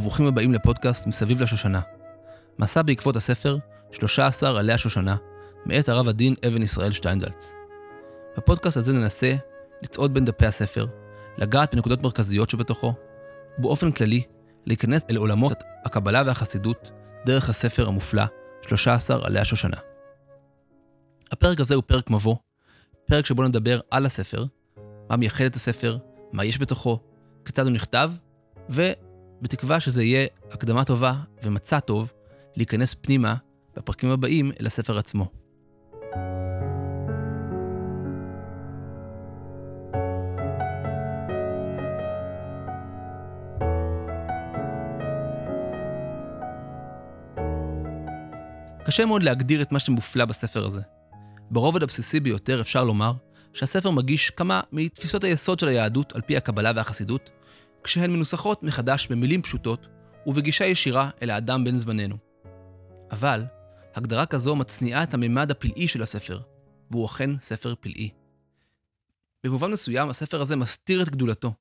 וברוכים הבאים לפודקאסט מסביב לשושנה. מסע בעקבות הספר 13 עלי השושנה, מאת הרב הדין אבן ישראל שטיינדלץ. בפודקאסט הזה ננסה לצעוד בין דפי הספר, לגעת בנקודות מרכזיות שבתוכו, ובאופן כללי, להיכנס אל עולמות הקבלה והחסידות דרך הספר המופלא 13 עלי השושנה. הפרק הזה הוא פרק מבוא, פרק שבו נדבר על הספר, מה מייחד את הספר, מה יש בתוכו, כיצד הוא נכתב, ובתקווה שזה יהיה הקדמה טובה ומצע טוב להיכנס פנימה בפרקים הבאים אל הספר עצמו. קשה מאוד להגדיר את מה שמופלא בספר הזה. ברובד הבסיסי ביותר אפשר לומר שהספר מגיש כמה מתפיסות היסוד של היהדות על פי הקבלה והחסידות, כשהן מנוסחות מחדש במילים פשוטות ובגישה ישירה אל האדם בן זמננו. אבל, הגדרה כזו מצניעה את הממד הפלאי של הספר, והוא אכן ספר פלאי. במובן מסוים, הספר הזה מסתיר את גדולתו.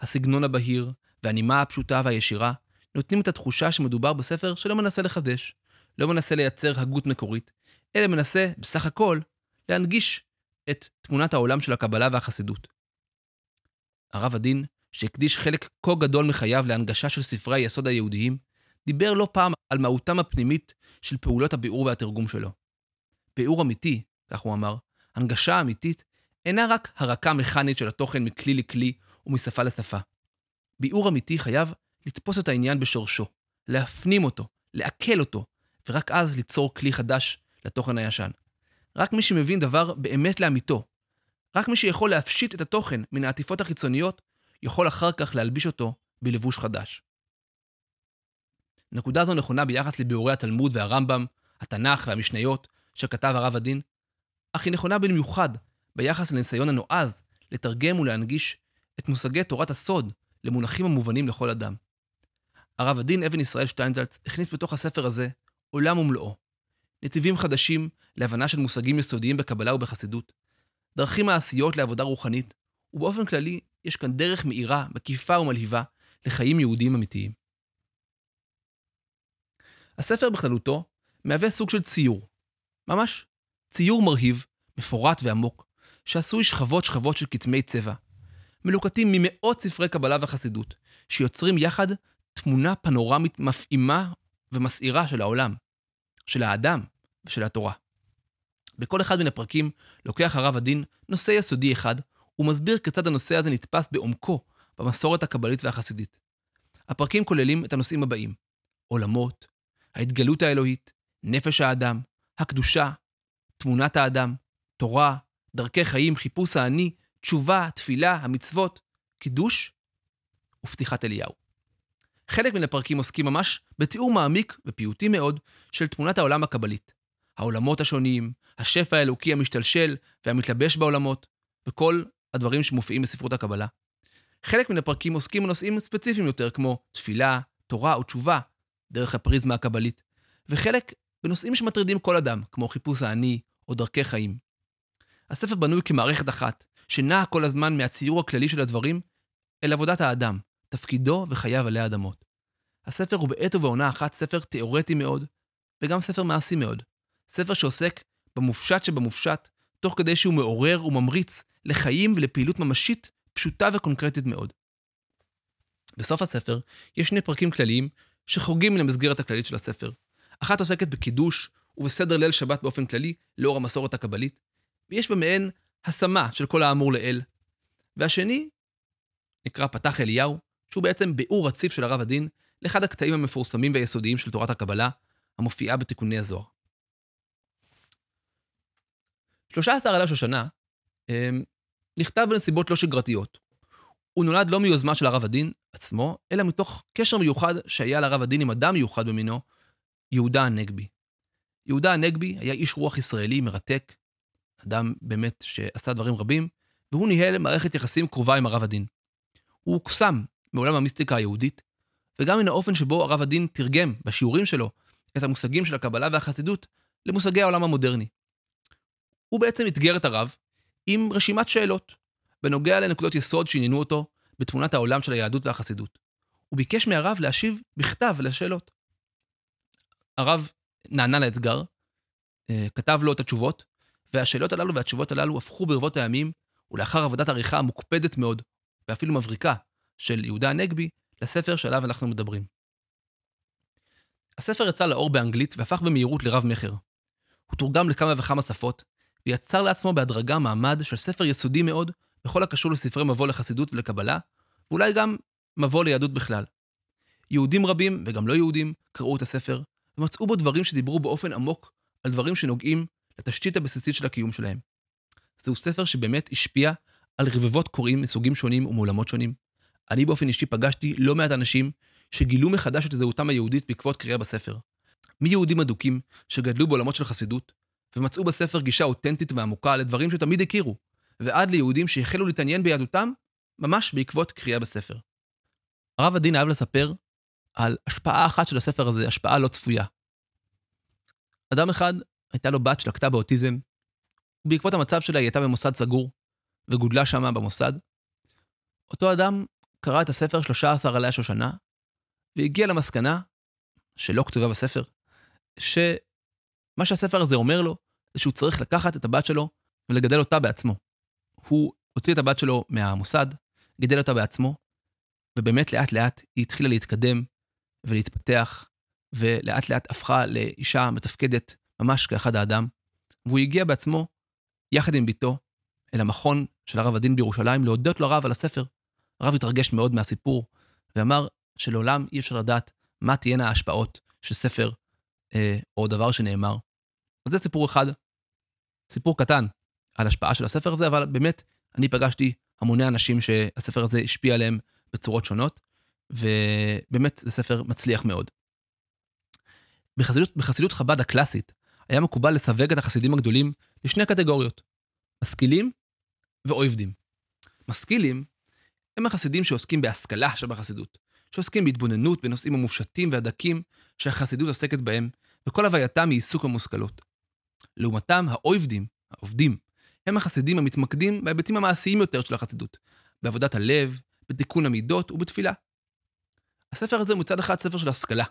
הסגנון הבהיר והנימה הפשוטה והישירה נותנים את התחושה שמדובר בספר שלא מנסה לחדש, לא מנסה לייצר הגות מקורית, אלא מנסה, בסך הכל, להנגיש את תמונת העולם של הקבלה והחסידות. הרב הדין, שהקדיש חלק כה גדול מחייו להנגשה של ספרי היסוד היהודיים, דיבר לא פעם על מהותם הפנימית של פעולות הביאור והתרגום שלו. ביאור אמיתי, כך הוא אמר, הנגשה אמיתית, אינה רק הרקה מכנית של התוכן מכלי לכלי ומשפה לשפה. ביאור אמיתי חייב לתפוס את העניין בשורשו, להפנים אותו, לעכל אותו, ורק אז ליצור כלי חדש לתוכן הישן. רק מי שמבין דבר באמת לאמיתו, רק מי שיכול להפשיט את התוכן מן העטיפות החיצוניות, יכול אחר כך להלביש אותו בלבוש חדש. נקודה זו נכונה ביחס לביאורי התלמוד והרמב"ם, התנ"ך והמשניות שכתב הרב הדין, אך היא נכונה במיוחד ביחס לניסיון הנועז לתרגם ולהנגיש את מושגי תורת הסוד למונחים המובנים לכל אדם. הרב הדין אבן ישראל שטיינזלץ הכניס בתוך הספר הזה עולם ומלואו. נתיבים חדשים להבנה של מושגים יסודיים בקבלה ובחסידות, דרכים מעשיות לעבודה רוחנית, ובאופן כללי, יש כאן דרך מאירה, מקיפה ומלהיבה לחיים יהודיים אמיתיים. הספר בכללותו מהווה סוג של ציור. ממש ציור מרהיב, מפורט ועמוק, שעשוי שכבות שכבות של כתמי צבע, מלוקטים ממאות ספרי קבלה וחסידות, שיוצרים יחד תמונה פנורמית מפעימה ומסעירה של העולם, של האדם ושל התורה. בכל אחד מן הפרקים לוקח הרב הדין נושא יסודי אחד, ומסביר כיצד הנושא הזה נתפס בעומקו במסורת הקבלית והחסידית. הפרקים כוללים את הנושאים הבאים עולמות, ההתגלות האלוהית, נפש האדם, הקדושה, תמונת האדם, תורה, דרכי חיים, חיפוש האני, תשובה, תפילה, המצוות, קידוש ופתיחת אליהו. חלק מן הפרקים עוסקים ממש בתיאור מעמיק ופיוטי מאוד של תמונת העולם הקבלית. העולמות השונים, השפע האלוקי המשתלשל והמתלבש בעולמות, וכל הדברים שמופיעים בספרות הקבלה. חלק מן הפרקים עוסקים בנושאים ספציפיים יותר, כמו תפילה, תורה או תשובה, דרך הפריזמה הקבלית, וחלק בנושאים שמטרידים כל אדם, כמו חיפוש האני או דרכי חיים. הספר בנוי כמערכת אחת, שנעה כל הזמן מהציור הכללי של הדברים אל עבודת האדם, תפקידו וחייו עלי האדמות. הספר הוא בעת ובעונה אחת ספר תיאורטי מאוד, וגם ספר מעשי מאוד. ספר שעוסק במופשט שבמופשט, תוך כדי שהוא מעורר וממריץ לחיים ולפעילות ממשית, פשוטה וקונקרטית מאוד. בסוף הספר יש שני פרקים כלליים שחורגים מן המסגרת הכללית של הספר. אחת עוסקת בקידוש ובסדר ליל שבת באופן כללי, לאור המסורת הקבלית, ויש בה מעין השמה של כל האמור לעיל. והשני נקרא פתח אליהו, שהוא בעצם ביאור רציף של הרב הדין לאחד הקטעים המפורסמים והיסודיים של תורת הקבלה, המופיעה בתיקוני הזוהר. 13 עלי השושנה אמ, נכתב בנסיבות לא שגרתיות. הוא נולד לא מיוזמה של הרב הדין עצמו, אלא מתוך קשר מיוחד שהיה לרב הדין עם אדם מיוחד במינו, יהודה הנגבי. יהודה הנגבי היה איש רוח ישראלי מרתק, אדם באמת שעשה דברים רבים, והוא ניהל מערכת יחסים קרובה עם הרב הדין. הוא הוקסם מעולם המיסטיקה היהודית, וגם מן האופן שבו הרב הדין תרגם בשיעורים שלו את המושגים של הקבלה והחסידות למושגי העולם המודרני. הוא בעצם אתגר את הרב עם רשימת שאלות בנוגע לנקודות יסוד שעניינו אותו בתמונת העולם של היהדות והחסידות. הוא ביקש מהרב להשיב בכתב לשאלות. הרב נענה לאתגר, אה, כתב לו את התשובות, והשאלות הללו והתשובות הללו הפכו ברבות הימים, ולאחר עבודת עריכה מוקפדת מאוד, ואפילו מבריקה, של יהודה הנגבי, לספר שעליו אנחנו מדברים. הספר יצא לאור באנגלית והפך במהירות לרב-מכר. הוא תורגם לכמה וכמה שפות, ויצר לעצמו בהדרגה מעמד של ספר יסודי מאוד בכל הקשור לספרי מבוא לחסידות ולקבלה, ואולי גם מבוא ליהדות בכלל. יהודים רבים, וגם לא יהודים, קראו את הספר, ומצאו בו דברים שדיברו באופן עמוק על דברים שנוגעים לתשתית הבסיסית של הקיום שלהם. זהו ספר שבאמת השפיע על רבבות קוראים מסוגים שונים ומעולמות שונים. אני באופן אישי פגשתי לא מעט אנשים שגילו מחדש את זהותם היהודית בעקבות קריאה בספר. מיהודים אדוקים שגדלו בעולמות של חסידות, ומצאו בספר גישה אותנטית ועמוקה לדברים שתמיד הכירו, ועד ליהודים שהחלו להתעניין ביהדותם ממש בעקבות קריאה בספר. הרב הדין אהב לספר על השפעה אחת של הספר הזה, השפעה לא צפויה. אדם אחד, הייתה לו בת שלקתה באוטיזם, ובעקבות המצב שלה היא הייתה במוסד סגור, וגודלה שמה במוסד. אותו אדם קרא את הספר 13 עלי השושנה, והגיע למסקנה, שלא כתובה בספר, שמה שהספר הזה אומר לו, זה שהוא צריך לקחת את הבת שלו ולגדל אותה בעצמו. הוא הוציא את הבת שלו מהמוסד, גידל אותה בעצמו, ובאמת לאט לאט היא התחילה להתקדם ולהתפתח, ולאט לאט הפכה לאישה מתפקדת ממש כאחד האדם. והוא הגיע בעצמו, יחד עם בתו, אל המכון של הרב הדין בירושלים, להודות לרב על הספר. הרב התרגש מאוד מהסיפור, ואמר שלעולם אי אפשר לדעת מה תהיינה ההשפעות של ספר אה, או דבר שנאמר. אז זה סיפור אחד, סיפור קטן על השפעה של הספר הזה, אבל באמת, אני פגשתי המוני אנשים שהספר הזה השפיע עליהם בצורות שונות, ובאמת זה ספר מצליח מאוד. בחסידות, בחסידות חב"ד הקלאסית, היה מקובל לסווג את החסידים הגדולים לשני קטגוריות, משכילים ואויבדים. משכילים הם החסידים שעוסקים בהשכלה שבחסידות, שעוסקים בהתבוננות בנושאים המופשטים והדקים שהחסידות עוסקת בהם, וכל הווייתם היא עיסוק במושכלות. לעומתם, האויבדים, העובדים, הם החסידים המתמקדים בהיבטים המעשיים יותר של החסידות, בעבודת הלב, בתיקון המידות ובתפילה. הספר הזה הוא מצד אחד ספר של השכלה,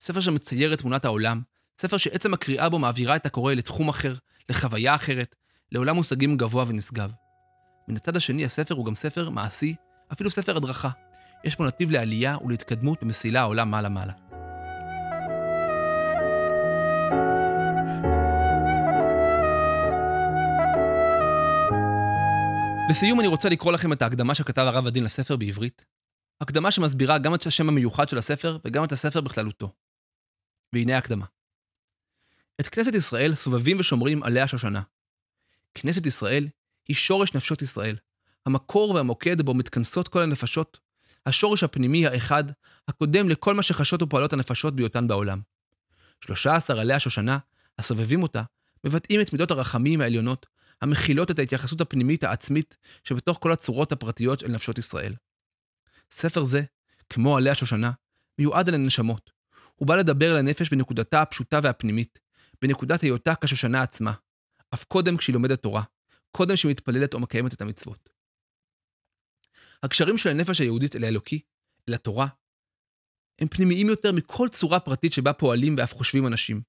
ספר שמצייר את תמונת העולם, ספר שעצם הקריאה בו מעבירה את הקורא לתחום אחר, לחוויה אחרת, לעולם מושגים גבוה ונשגב. מן הצד השני, הספר הוא גם ספר מעשי, אפילו ספר הדרכה. יש בו נתיב לעלייה ולהתקדמות במסילה העולם מעלה-מעלה. לסיום אני רוצה לקרוא לכם את ההקדמה שכתב הרב הדין לספר בעברית. הקדמה שמסבירה גם את השם המיוחד של הספר וגם את הספר בכללותו. והנה ההקדמה. את כנסת ישראל סובבים ושומרים עליה שושנה. כנסת ישראל היא שורש נפשות ישראל, המקור והמוקד בו מתכנסות כל הנפשות, השורש הפנימי האחד, הקודם לכל מה שחשות ופועלות הנפשות בהיותן בעולם. שלושה עשר עלי השושנה, הסובבים אותה, מבטאים את מידות הרחמים העליונות, המכילות את ההתייחסות הפנימית העצמית שבתוך כל הצורות הפרטיות של נפשות ישראל. ספר זה, כמו עלי השושנה, מיועד על הנשמות. הוא בא לדבר אל הנפש בנקודתה הפשוטה והפנימית, בנקודת היותה כשושנה עצמה, אף קודם כשהיא לומדת תורה, קודם שהיא מתפללת או מקיימת את המצוות. הקשרים של הנפש היהודית אל האלוקי, אל התורה, הם פנימיים יותר מכל צורה פרטית שבה פועלים ואף חושבים אנשים.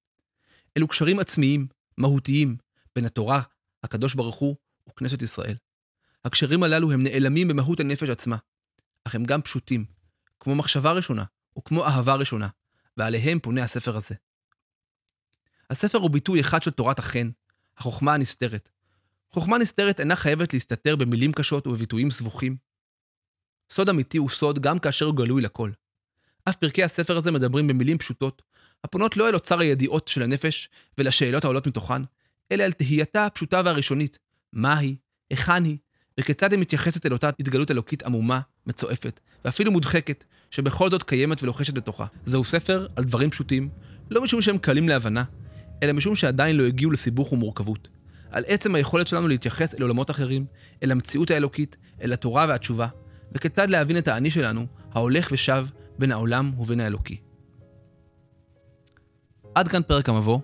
אלו קשרים עצמיים, מהותיים, בין התורה, הקדוש ברוך הוא וכנסת ישראל. הקשרים הללו הם נעלמים במהות הנפש עצמה, אך הם גם פשוטים, כמו מחשבה ראשונה, וכמו אהבה ראשונה, ועליהם פונה הספר הזה. הספר הוא ביטוי אחד של תורת החן, החוכמה הנסתרת. חוכמה נסתרת אינה חייבת להסתתר במילים קשות ובביטויים סבוכים. סוד אמיתי הוא סוד גם כאשר הוא גלוי לכל. אף פרקי הספר הזה מדברים במילים פשוטות, הפונות לא אל אוצר הידיעות של הנפש ולשאלות העולות מתוכן, אלא אל תהייתה הפשוטה והראשונית, מהי, היכן היא, וכיצד היא מתייחסת אל אותה התגלות אלוקית עמומה, מצועפת, ואפילו מודחקת, שבכל זאת קיימת ולוחשת בתוכה. זהו ספר על דברים פשוטים, לא משום שהם קלים להבנה, אלא משום שעדיין לא הגיעו לסיבוך ומורכבות. על עצם היכולת שלנו להתייחס אל עולמות אחרים, אל המציאות האלוקית, אל התורה והתשובה, וכיצד להבין את האני שלנו, ההולך ושב בין העולם ובין האלוקי. עד כאן פרק המבוא.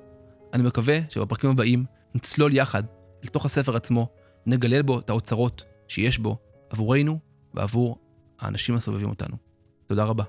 אני מקווה שבפרקים הבאים נצלול יחד אל תוך הספר עצמו, נגלל בו את האוצרות שיש בו עבורנו ועבור האנשים הסובבים אותנו. תודה רבה.